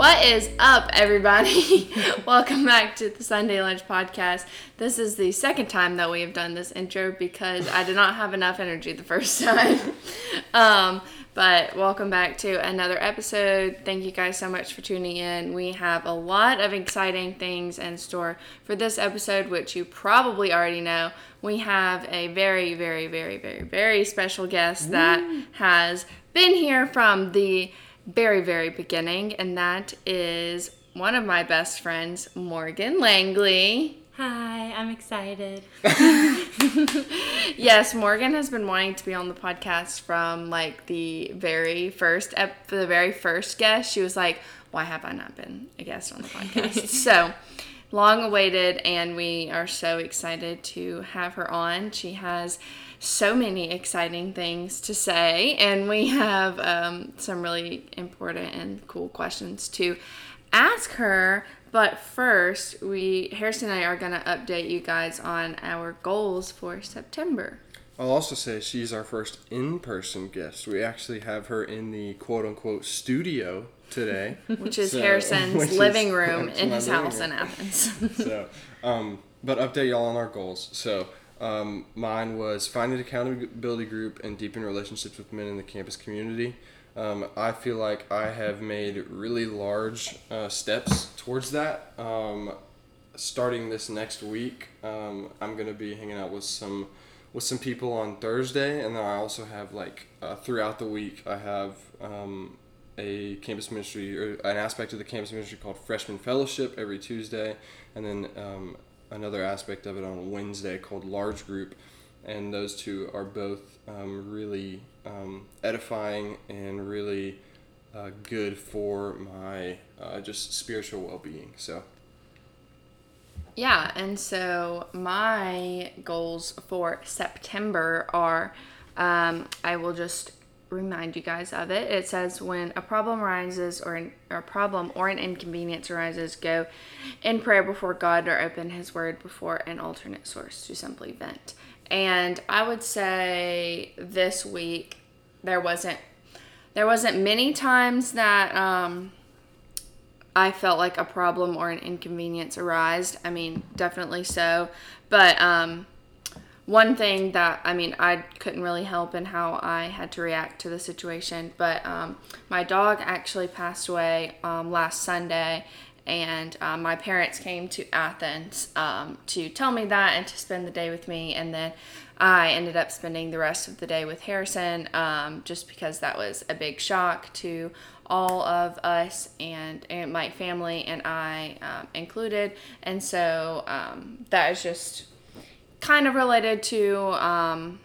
What is up, everybody? Welcome back to the Sunday Lunch Podcast. This is the second time that we have done this intro because I did not have enough energy the first time. um, but welcome back to another episode. Thank you guys so much for tuning in. We have a lot of exciting things in store for this episode, which you probably already know. We have a very, very, very, very, very special guest that has been here from the very, very beginning, and that is one of my best friends, Morgan Langley. Hi, I'm excited. Yes, Morgan has been wanting to be on the podcast from like the very first ep- the very first guest. She was like, "Why have I not been a guest on the podcast?" so long awaited, and we are so excited to have her on. She has so many exciting things to say, and we have um, some really important and cool questions to ask her. But first, we Harrison and I are going to update you guys on our goals for September. I'll also say she's our first in person guest. We actually have her in the quote unquote studio today. which is So- Harrison's which is- living room in his house in. Athens. so, um, but update y'all on our goals. So, um, mine was find an accountability group and deepen relationships with men in the campus community. Um, I feel like I have made really large uh, steps towards that. Um, starting this next week, um, I'm gonna be hanging out with some with some people on Thursday, and then I also have like uh, throughout the week I have um, a campus ministry or an aspect of the campus ministry called Freshman Fellowship every Tuesday, and then um, another aspect of it on Wednesday called Large Group, and those two are both um, really um, edifying and really uh, good for my uh, just spiritual well being. So. yeah, and so my goals for September are um, I will just remind you guys of it. It says when a problem arises or, an, or a problem or an inconvenience arises, go in prayer before God or open His Word before an alternate source to simply vent. And I would say this week there wasn't there wasn't many times that um, I felt like a problem or an inconvenience arised. I mean, definitely so. But um, one thing that I mean, I couldn't really help in how I had to react to the situation. But um, my dog actually passed away um, last Sunday, and um, my parents came to Athens um, to tell me that and to spend the day with me. And then I ended up spending the rest of the day with Harrison um, just because that was a big shock to all of us and, and my family and I um, included. And so um, that is just kind of related to um,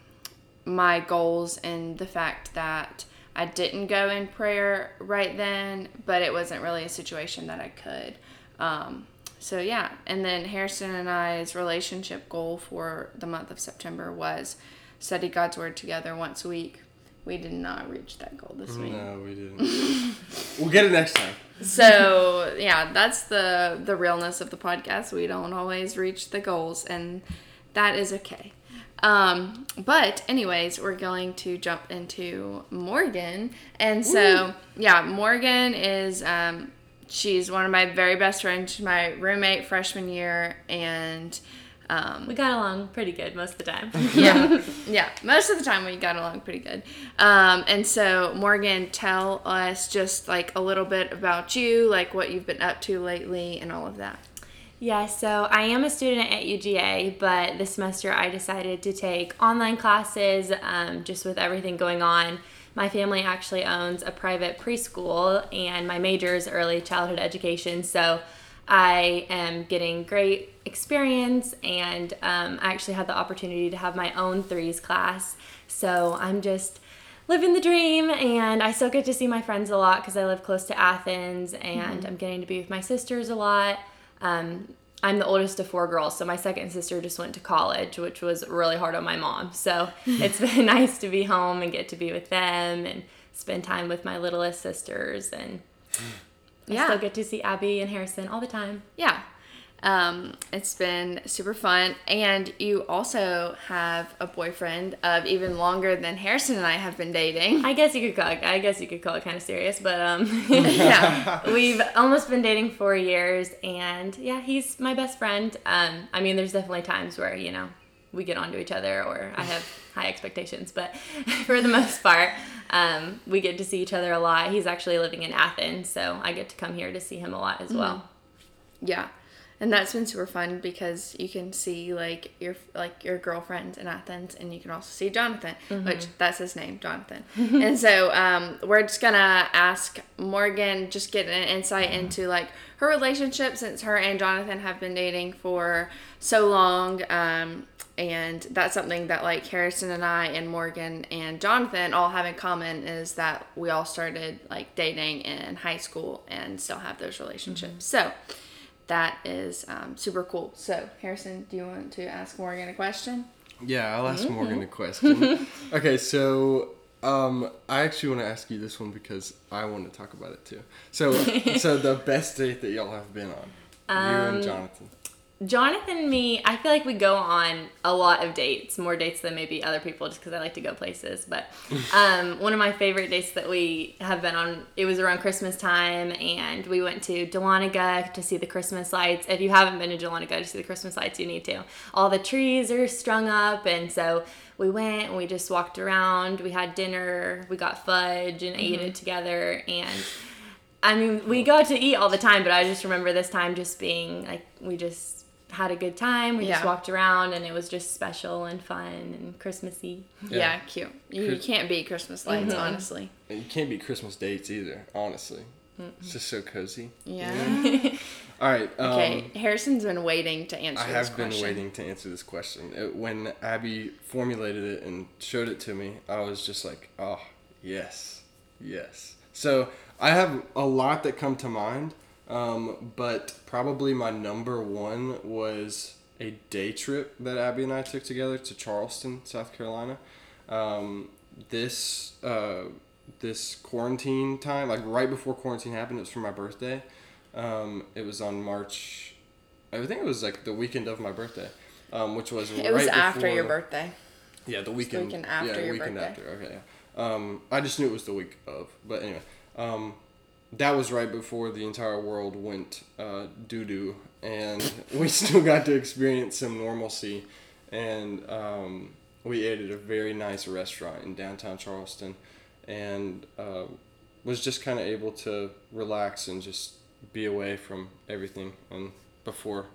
my goals and the fact that I didn't go in prayer right then, but it wasn't really a situation that I could. Um, so yeah, and then Harrison and I's relationship goal for the month of September was study God's word together once a week. We did not reach that goal this week. No, we didn't. we'll get it next time. So yeah, that's the the realness of the podcast. We don't always reach the goals, and that is okay. Um, but anyways, we're going to jump into Morgan, and so yeah, Morgan is um, she's one of my very best friends. She's my roommate freshman year, and um, We got along pretty good most of the time. yeah, yeah. Most of the time we got along pretty good. Um, and so Morgan, tell us just like a little bit about you, like what you've been up to lately, and all of that. Yeah, so I am a student at UGA, but this semester I decided to take online classes um, just with everything going on. My family actually owns a private preschool, and my major is early childhood education. So I am getting great experience, and um, I actually had the opportunity to have my own threes class. So I'm just living the dream, and I still get to see my friends a lot because I live close to Athens, and I'm getting to be with my sisters a lot. Um, I'm the oldest of four girls, so my second sister just went to college, which was really hard on my mom. So it's been nice to be home and get to be with them and spend time with my littlest sisters. And I Yeah. still get to see Abby and Harrison all the time. Yeah. Um, it's been super fun. And you also have a boyfriend of even longer than Harrison and I have been dating. I guess you could call it. I guess you could call it kind of serious, but um, yeah. we've almost been dating four years, and yeah, he's my best friend. Um, I mean, there's definitely times where you know we get onto each other, or I have high expectations, but for the most part, um, we get to see each other a lot. He's actually living in Athens, so I get to come here to see him a lot as well. Yeah. And that's been super fun because you can see like your like your girlfriend in Athens, and you can also see Jonathan, which that's his name, Jonathan. and so um, we're just gonna ask Morgan, just get an insight into like her relationship since her and Jonathan have been dating for so long. Um, and that's something that like Harrison and I and Morgan and Jonathan all have in common is that we all started like dating in high school and still have those relationships. So that is um, super cool. So Harrison, do you want to ask Morgan a question? Yeah, I'll ask Morgan a question. okay, so um, I actually want to ask you this one because I want to talk about it too. So, so the best date that y'all have been on, you and Jonathan. Jonathan and me, I feel like we go on a lot of dates, more dates than maybe other people, just because I like to go places. But um, one of my favorite dates that we have been on, it was around Christmas time, and we went to Dahlonega to see the Christmas lights. If you haven't been to Dahlonega to see the Christmas lights, you need to. All the trees are strung up, and so we went and we just walked around. We had dinner, we got fudge and ate it together, and I mean, we go to eat all the time, but I just remember this time just being like we just had a good time. We just walked around and it was just special and fun and Christmassy. Yeah, Yeah. cute. You, you can't beat Christmas lights, honestly. And you can't beat Christmas dates either, honestly. It's just so cozy. Yeah. All right. Um, Okay, Harrison's been waiting to answer I this have been waiting to answer this question. It, when Abby formulated it and showed it to me, I was just like, oh, yes, yes. So I have a lot that come to mind, um, but probably my number one was a day trip that Abby and I took together to Charleston, South Carolina. Um, this uh, this quarantine time, like right before quarantine happened, it was for my birthday. Um, it was on March. I think it was like the weekend of my birthday, um, which was It was right after before- your birthday. Yeah, the weekend. weekend after yeah, your weekend birthday. after. Okay. Yeah. Um, I just knew it was the week of, but anyway, um, that was right before the entire world went uh, doo doo, and we still got to experience some normalcy, and um, we ate at a very nice restaurant in downtown Charleston, and uh, was just kind of able to relax and just be away from everything, and before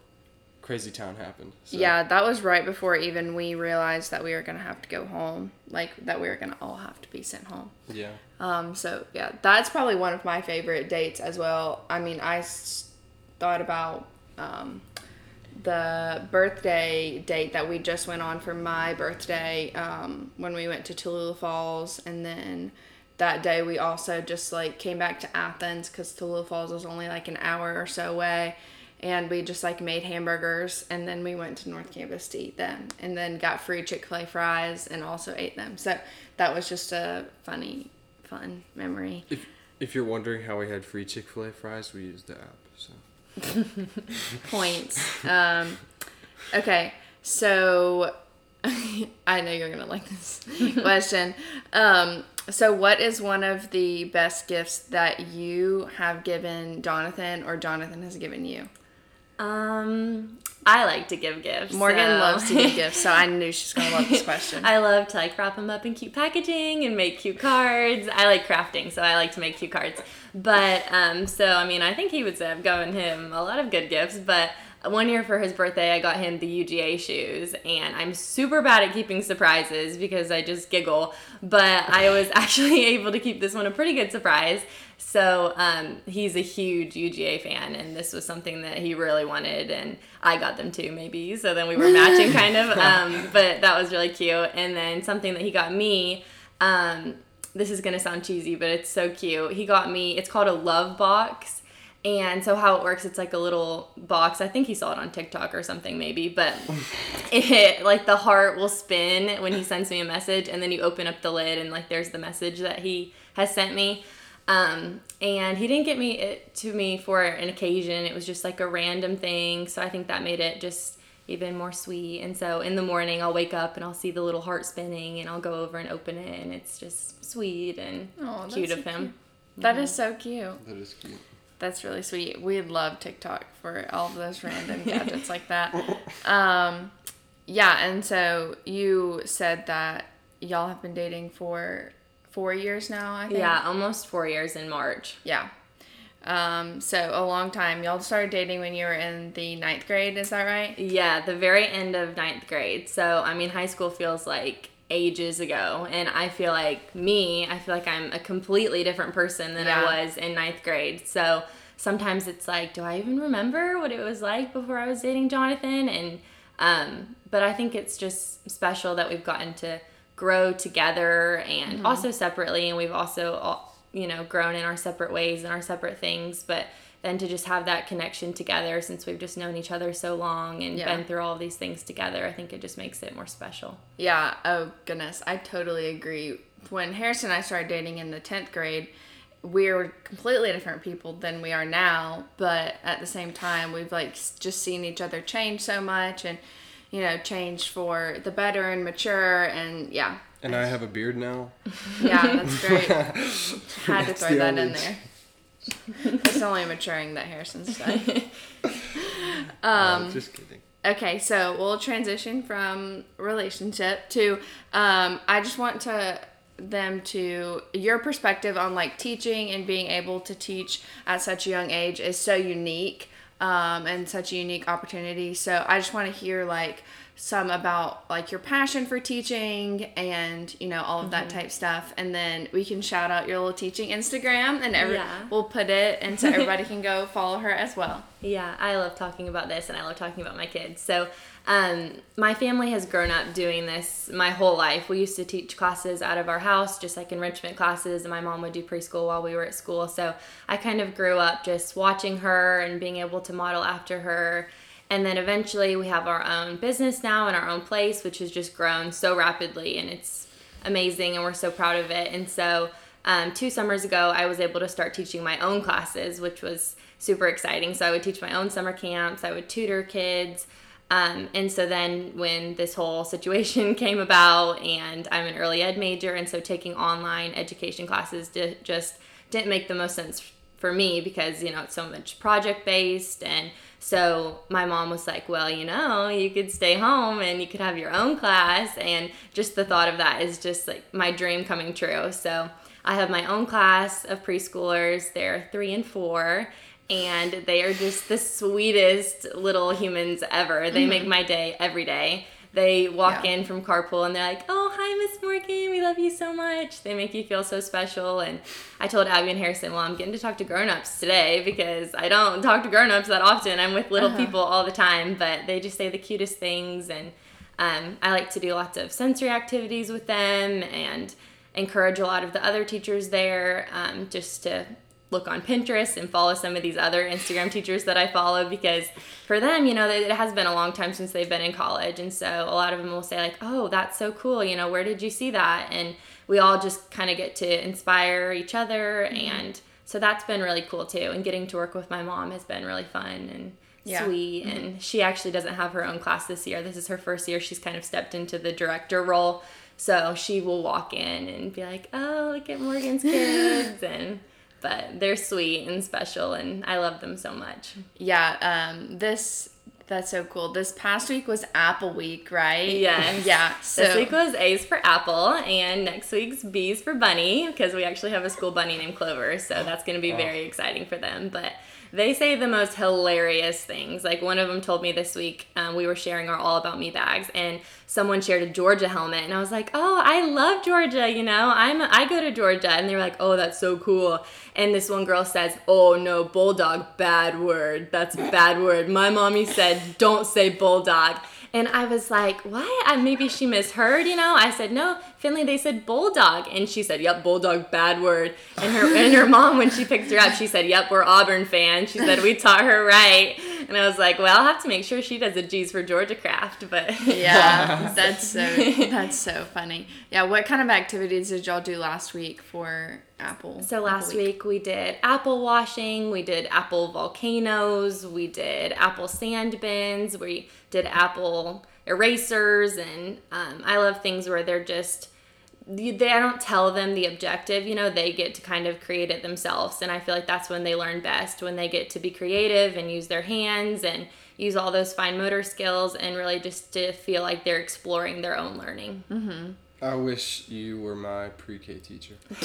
crazy town happened. So. Yeah, that was right before even we realized that we were gonna have to go home. Like that we were gonna all have to be sent home. Yeah. Um, so yeah, that's probably one of my favorite dates as well. I mean, I s- thought about um, the birthday date that we just went on for my birthday um, when we went to Tallulah Falls, and then that day we also just like came back to Athens because Tallulah Falls was only like an hour or so away. And we just like made hamburgers and then we went to North Campus to eat them and then got free Chick fil A fries and also ate them. So that was just a funny, fun memory. If if you're wondering how we had free Chick Fil A fries, we used the app. So points. Um, okay, so I know you're gonna like this question. Um, so, what is one of the best gifts that you have given Jonathan or Jonathan has given you? Um, I like to give gifts. Morgan so- loves to give gifts, so I knew she's gonna love this question. I love to like wrap them up in cute packaging and make cute cards. I like crafting, so I like to make cute cards. But um, so I mean, I think he would say I've given him a lot of good gifts. But one year for his birthday, I got him the UGA shoes, and I'm super bad at keeping surprises because I just giggle. But I was actually able to keep this one a pretty good surprise. So um, he's a huge UGA fan, and this was something that he really wanted, and I got them too, maybe. So then we were matching, kind of. Um, but that was really cute. And then something that he got me. Um, this is gonna sound cheesy, but it's so cute. He got me. It's called a love box. And so how it works, it's like a little box. I think he saw it on TikTok or something maybe, but it like the heart will spin when he sends me a message and then you open up the lid and like there's the message that he has sent me. Um, and he didn't get me it to me for an occasion. It was just like a random thing. So I think that made it just even more sweet. And so in the morning, I'll wake up and I'll see the little heart spinning, and I'll go over and open it, and it's just sweet and that's cute so of him. That is so cute. That is cute. That's really sweet. We love TikTok for all of those random gadgets like that. Um, yeah, and so you said that y'all have been dating for four years now, I think. Yeah, almost four years in March. Yeah. Um, so a long time. Y'all started dating when you were in the ninth grade, is that right? Yeah, the very end of ninth grade. So, I mean, high school feels like ages ago. And I feel like me, I feel like I'm a completely different person than Yeah. I was in ninth grade. So sometimes it's like, do I even remember what it was like before I was dating Jonathan? And, um, but I think it's just special that we've gotten to grow together and also separately. And we've also, all, you know, grown in our separate ways and our separate things. But then to just have that connection together since we've just known each other so long and Yeah. been through all these things together, I think it just makes it more special. Yeah. Oh goodness, I totally agree. When Harrison and I started dating in the tenth grade, we were completely different people than we are now. But at the same time, we've like just seen each other change so much, and you know, change for the better and mature, and yeah, And I have a beard now. yeah, that's great. Had to That's throw that only- in there. it's only maturing that Harrison's done. Um, just kidding. Okay, so we'll transition from relationship to um, I just want to them to your perspective on like teaching and being able to teach at such a young age is so unique um, and such a unique opportunity. So I just want to hear like some about like your passion for teaching and you know all of that type stuff and then we can shout out your little teaching instagram and every Yeah. we'll put it and so everybody can go follow her as well Yeah, I love talking about this and I love talking about my kids. So, um, my family has grown up doing this my whole life. We used to teach classes out of our house, just like enrichment classes, and my mom would do preschool while we were at school. So, I kind of grew up just watching her and being able to model after her. And then eventually, we have our own business now and our own place, which has just grown so rapidly and it's amazing and we're so proud of it. And so, um, two summers ago, I was able to start teaching my own classes, which was super exciting. So I would teach my own summer camps, I would tutor kids. Um, and so then when this whole situation came about, and I'm an early ed major, and so taking online education classes di- just didn't make the most sense for me because you know it's so much project based and so my mom was like well you know you could stay home and you could have your own class. And just the thought of that is just like my dream coming true. So i have my own class of preschoolers. They're three and four and they are just the sweetest little humans ever. They mm-hmm. make my day every day. They walk Yeah. in from carpool and they're like, "Oh, hi, Miss Morgan. We love you so much." They make you feel so special. And I told Abby and Harrison, "Well, I'm getting to talk to grown-ups today because I don't talk to grown-ups that often. I'm with little people all the time, but they just say the cutest things and um, I like to do lots of sensory activities with them and encourage a lot of the other teachers there um, just to look on Pinterest and follow some of these other Instagram teachers that I follow because for them, you know, it has been a long time since they've been in college. And so a lot of them will say, like, oh, that's so cool. You know, where did you see that? And we all just kind of get to inspire each other. Mm-hmm. And so that's been really cool too. And getting to work with my mom has been really fun and Yeah. sweet. Mm-hmm. And she actually doesn't have her own class this year. This is her first year. She's kind of stepped into the director role. So she will walk in and be like, oh, look at Morgan's kids. and, but they're sweet and special, and I love them so much. Yeah, um, this that's so cool. This past week was Apple Week, right? Yes. Yeah. So this week was A's for Apple, and next week's B's for Bunny, because we actually have a school bunny named Clover, so that's going to be very exciting for them. But they say the most hilarious things. Like one of them told me this week, um, we were sharing our All About Me bags, and someone shared a Georgia helmet, and I was like, "Oh, I love Georgia. You know, I'm I go to Georgia," and they were like, "Oh, that's so cool." And this one girl says, "Oh no, bulldog, bad word. That's a bad word. My mommy said don't say bulldog." And I was like? I, maybe she misheard, you know? I said, no, Finley, they said bulldog. And she said, yep, bulldog, bad word. And her and her mom, when she picked her up, she said, yep, we're Auburn fans. She said, we taught her right. And I was like, well, I'll have to make sure she does a G's for Georgia craft. But Yeah, that's so that's so funny. Yeah, what kind of activities did y'all do last week for Apple? So Apple last week we did apple washing, we did apple volcanoes, we did apple sand bins, we did apple erasers, and um, I love things where they're just they I don't tell them the objective, you know, they get to kind of create it themselves, and I feel like that's when they learn best when they get to be creative and use their hands and use all those fine motor skills and really just to feel like they're exploring their own learning. Mm-hmm. I wish you were my pre-K teacher.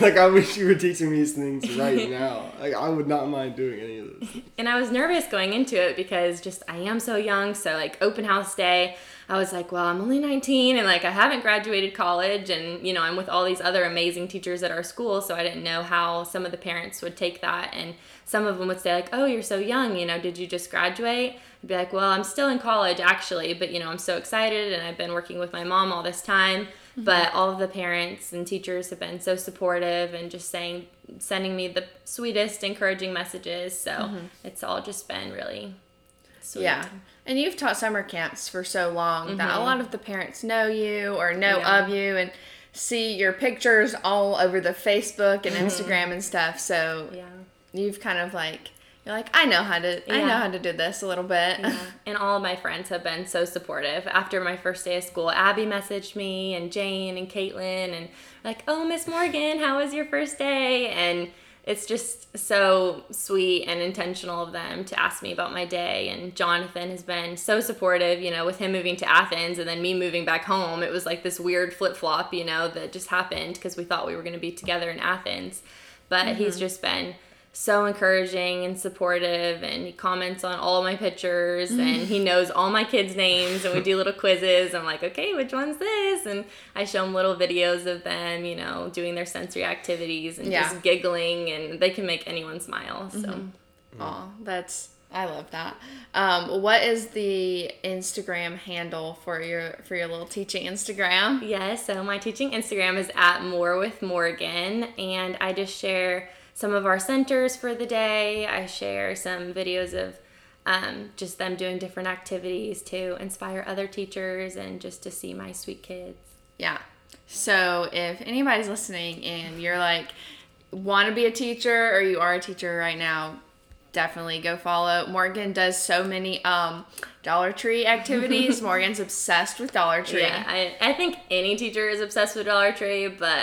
like I wish you were teaching me these things right now. Like I would not mind doing any of this. And I was nervous going into it because just I am so young. So like open house day, I was like, well, I'm only 19 and like I haven't graduated college and you know, I'm with all these other amazing teachers at our school, so I didn't know how some of the parents would take that and some of them would say like, "Oh, you're so young, you know, did you just graduate?" I'd be like, "Well, I'm still in college actually, but you know, I'm so excited and I've been working with my mom all this time." Mm-hmm. But all of the parents and teachers have been so supportive and just saying sending me the sweetest encouraging messages. So, mm-hmm. it's all just been really sweet. Yeah. And you've taught summer camps for so long that a lot of the parents know you or know Mm-hmm. Yeah. of you and see your pictures all over the Facebook and Instagram and stuff. So Mm-hmm. Yeah. you've kind of like you're like, I know how to I know how to do this a little bit. and all of my friends have been so supportive. After my first day of school, Abby messaged me and Jane and Caitlin and like, "Oh, Miss Morgan, how was your first day?" And it's just so sweet and intentional of them to ask me about my day. And Jonathan has been so supportive, you know, with him moving to Athens and then me moving back home. It was like this weird flip flop, you know, that just happened because we thought we were going to be together in Athens. But he's mm-hmm. just been so encouraging and supportive and he comments on all my pictures and mm. he knows all my kids names and we do little quizzes i'm like okay which one's this and i show him little videos of them you know doing their sensory activities and Yeah. just giggling and they can make anyone smile so oh, that's I love that. Um, what is the Instagram handle for your for your little teaching Instagram? Yeah, so my teaching Instagram is at More with Morgan, and I just share some of our centers for the day. I share some videos of um, just them doing different activities to inspire other teachers and just to see my sweet kids. Yeah. So if anybody's listening and you're like want to be a teacher or you are a teacher right now, definitely go follow. Morgan does so many um Dollar Tree activities. Morgan's obsessed with Dollar Tree. Yeah, I, I think any teacher is obsessed with Dollar Tree, but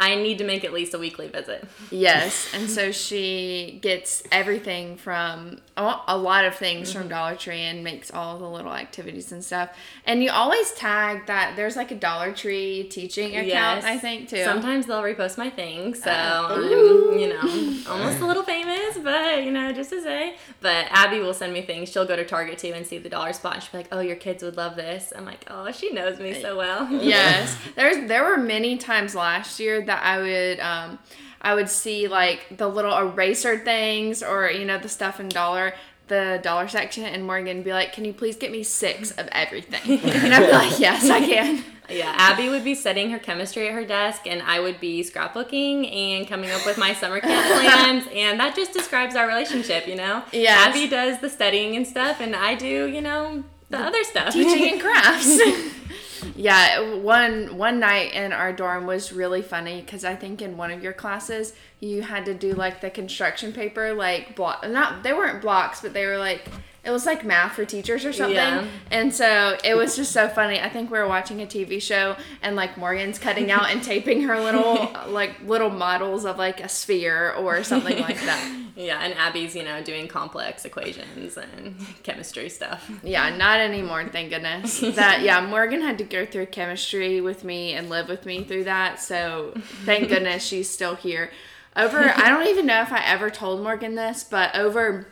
I need to make at least a weekly visit. Yes, and so she gets everything from a lot of things Mm-hmm. from Dollar Tree and makes all the little activities and stuff. And you always tag that there's like a Dollar Tree teaching account, Yes. I think too. Sometimes they'll repost my thing, so Uh, I'm, you know, almost a little famous, but you know, just to say. But Abby will send me things. She'll go to Target too and see the dollar spot. And she'll be like, "Oh, your kids would love this." I'm like, "Oh, she knows me so well." yes there's there were many times last year that i would um i would see like the little eraser things or you know the stuff in dollar the dollar section and morgan be like can you please get me six of everything and i'd be like yes i can Yeah, Abby would be studying her chemistry at her desk, and I would be scrapbooking and coming up with my summer camp plans, and that just describes our relationship, you know? Yeah. Abby does the studying and stuff, and I do, you know, the, other stuff. teaching and crafts yeah one one night in our dorm was really funny because i think in one of your classes you had to do like the construction paper like block not they weren't blocks but they were like it was like math for teachers or something Yeah. and so it was just so funny i think we were watching a tv show and like morgan's cutting out and taping her little like little models of like a sphere or something like that Yeah, and Abby's, you know, doing complex equations and chemistry stuff. Yeah, not anymore, thank goodness. That yeah, Morgan had to go through chemistry with me and live with me through that. So thank goodness she's still here. Over I don't even know if I ever told Morgan this, but over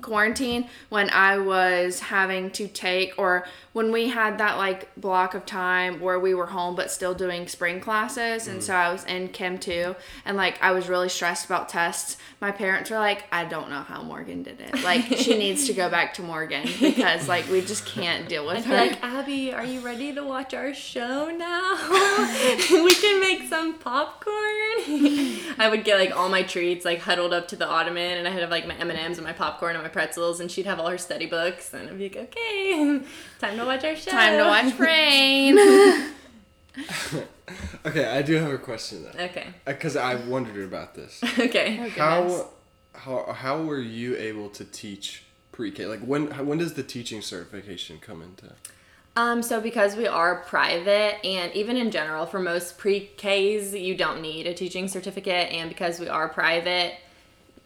quarantine when I was having to take or when we had that like block of time where we were home but still doing spring classes and mm. so I was in Chem 2 and like I was really stressed about tests. My parents were like, I don't know how Morgan did it. Like she needs to go back to Morgan because like we just can't deal with her. Like, Abby, are you ready to watch our show now? we can make some popcorn. I would get like all my treats like huddled up to the ottoman, and I had like my M and M's and my popcorn and my pretzels, and she'd have all her study books, and I'd be like, okay, time to watch our show. Time to watch Brain. Okay, I do have a question though, Okay. because I wondered about this. Okay. goodness. How, how, how were you able to teach pre-K? Like when, when does the teaching certification come into? Um, so because we are private and even in general for most pre-Ks you don't need a teaching certificate and because we are private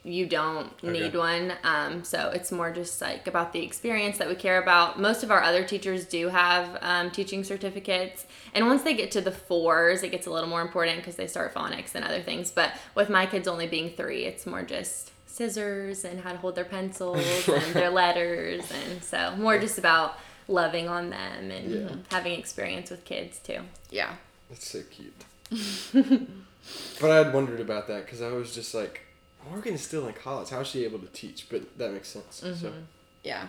you don't need Okay. one. Um, so it's more just like about the experience that we care about. Most of our other teachers do have um, teaching certificates, and once they get to the fours, it gets a little more important because they start phonics and other things. But with my kids only being three, it's more just scissors and how to hold their pencils and their letters, and so more just about loving on them and Yeah. having experience with kids too. yeah. That's so cute. but I had wondered about that because I was just like, Morgan is still in college. How is she able to teach? But that makes sense. So mm-hmm. Yeah.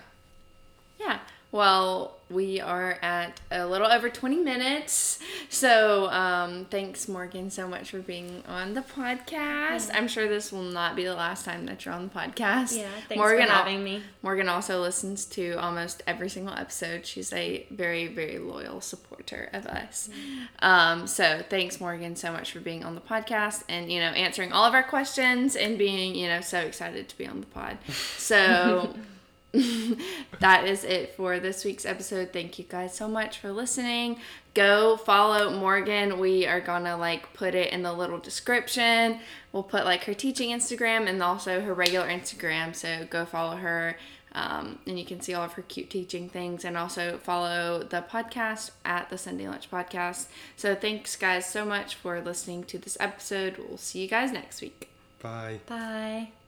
Yeah. Well, we are at a little over 20 minutes. So, um, thanks, Morgan, so much for being on the podcast. I'm sure this will not be the last time that you're on the podcast. Yeah, thanks Morgan for al- having me. Morgan also listens to almost every single episode. She's a very, very loyal supporter of us. Um, so thanks, Morgan, so much for being on the podcast and, you know, answering all of our questions and being, you know, so excited to be on the pod. So that is it for this week's episode. Thank you guys so much for listening. Go follow Morgan. We are gonna like put it in the little description. We'll put like her teaching Instagram and also her regular Instagram. So go follow her. Um, and you can see all of her cute teaching things and also follow the podcast at the Sunday Lunch Podcast. So thanks guys so much for listening to this episode. We'll see you guys next week. bye. Bye.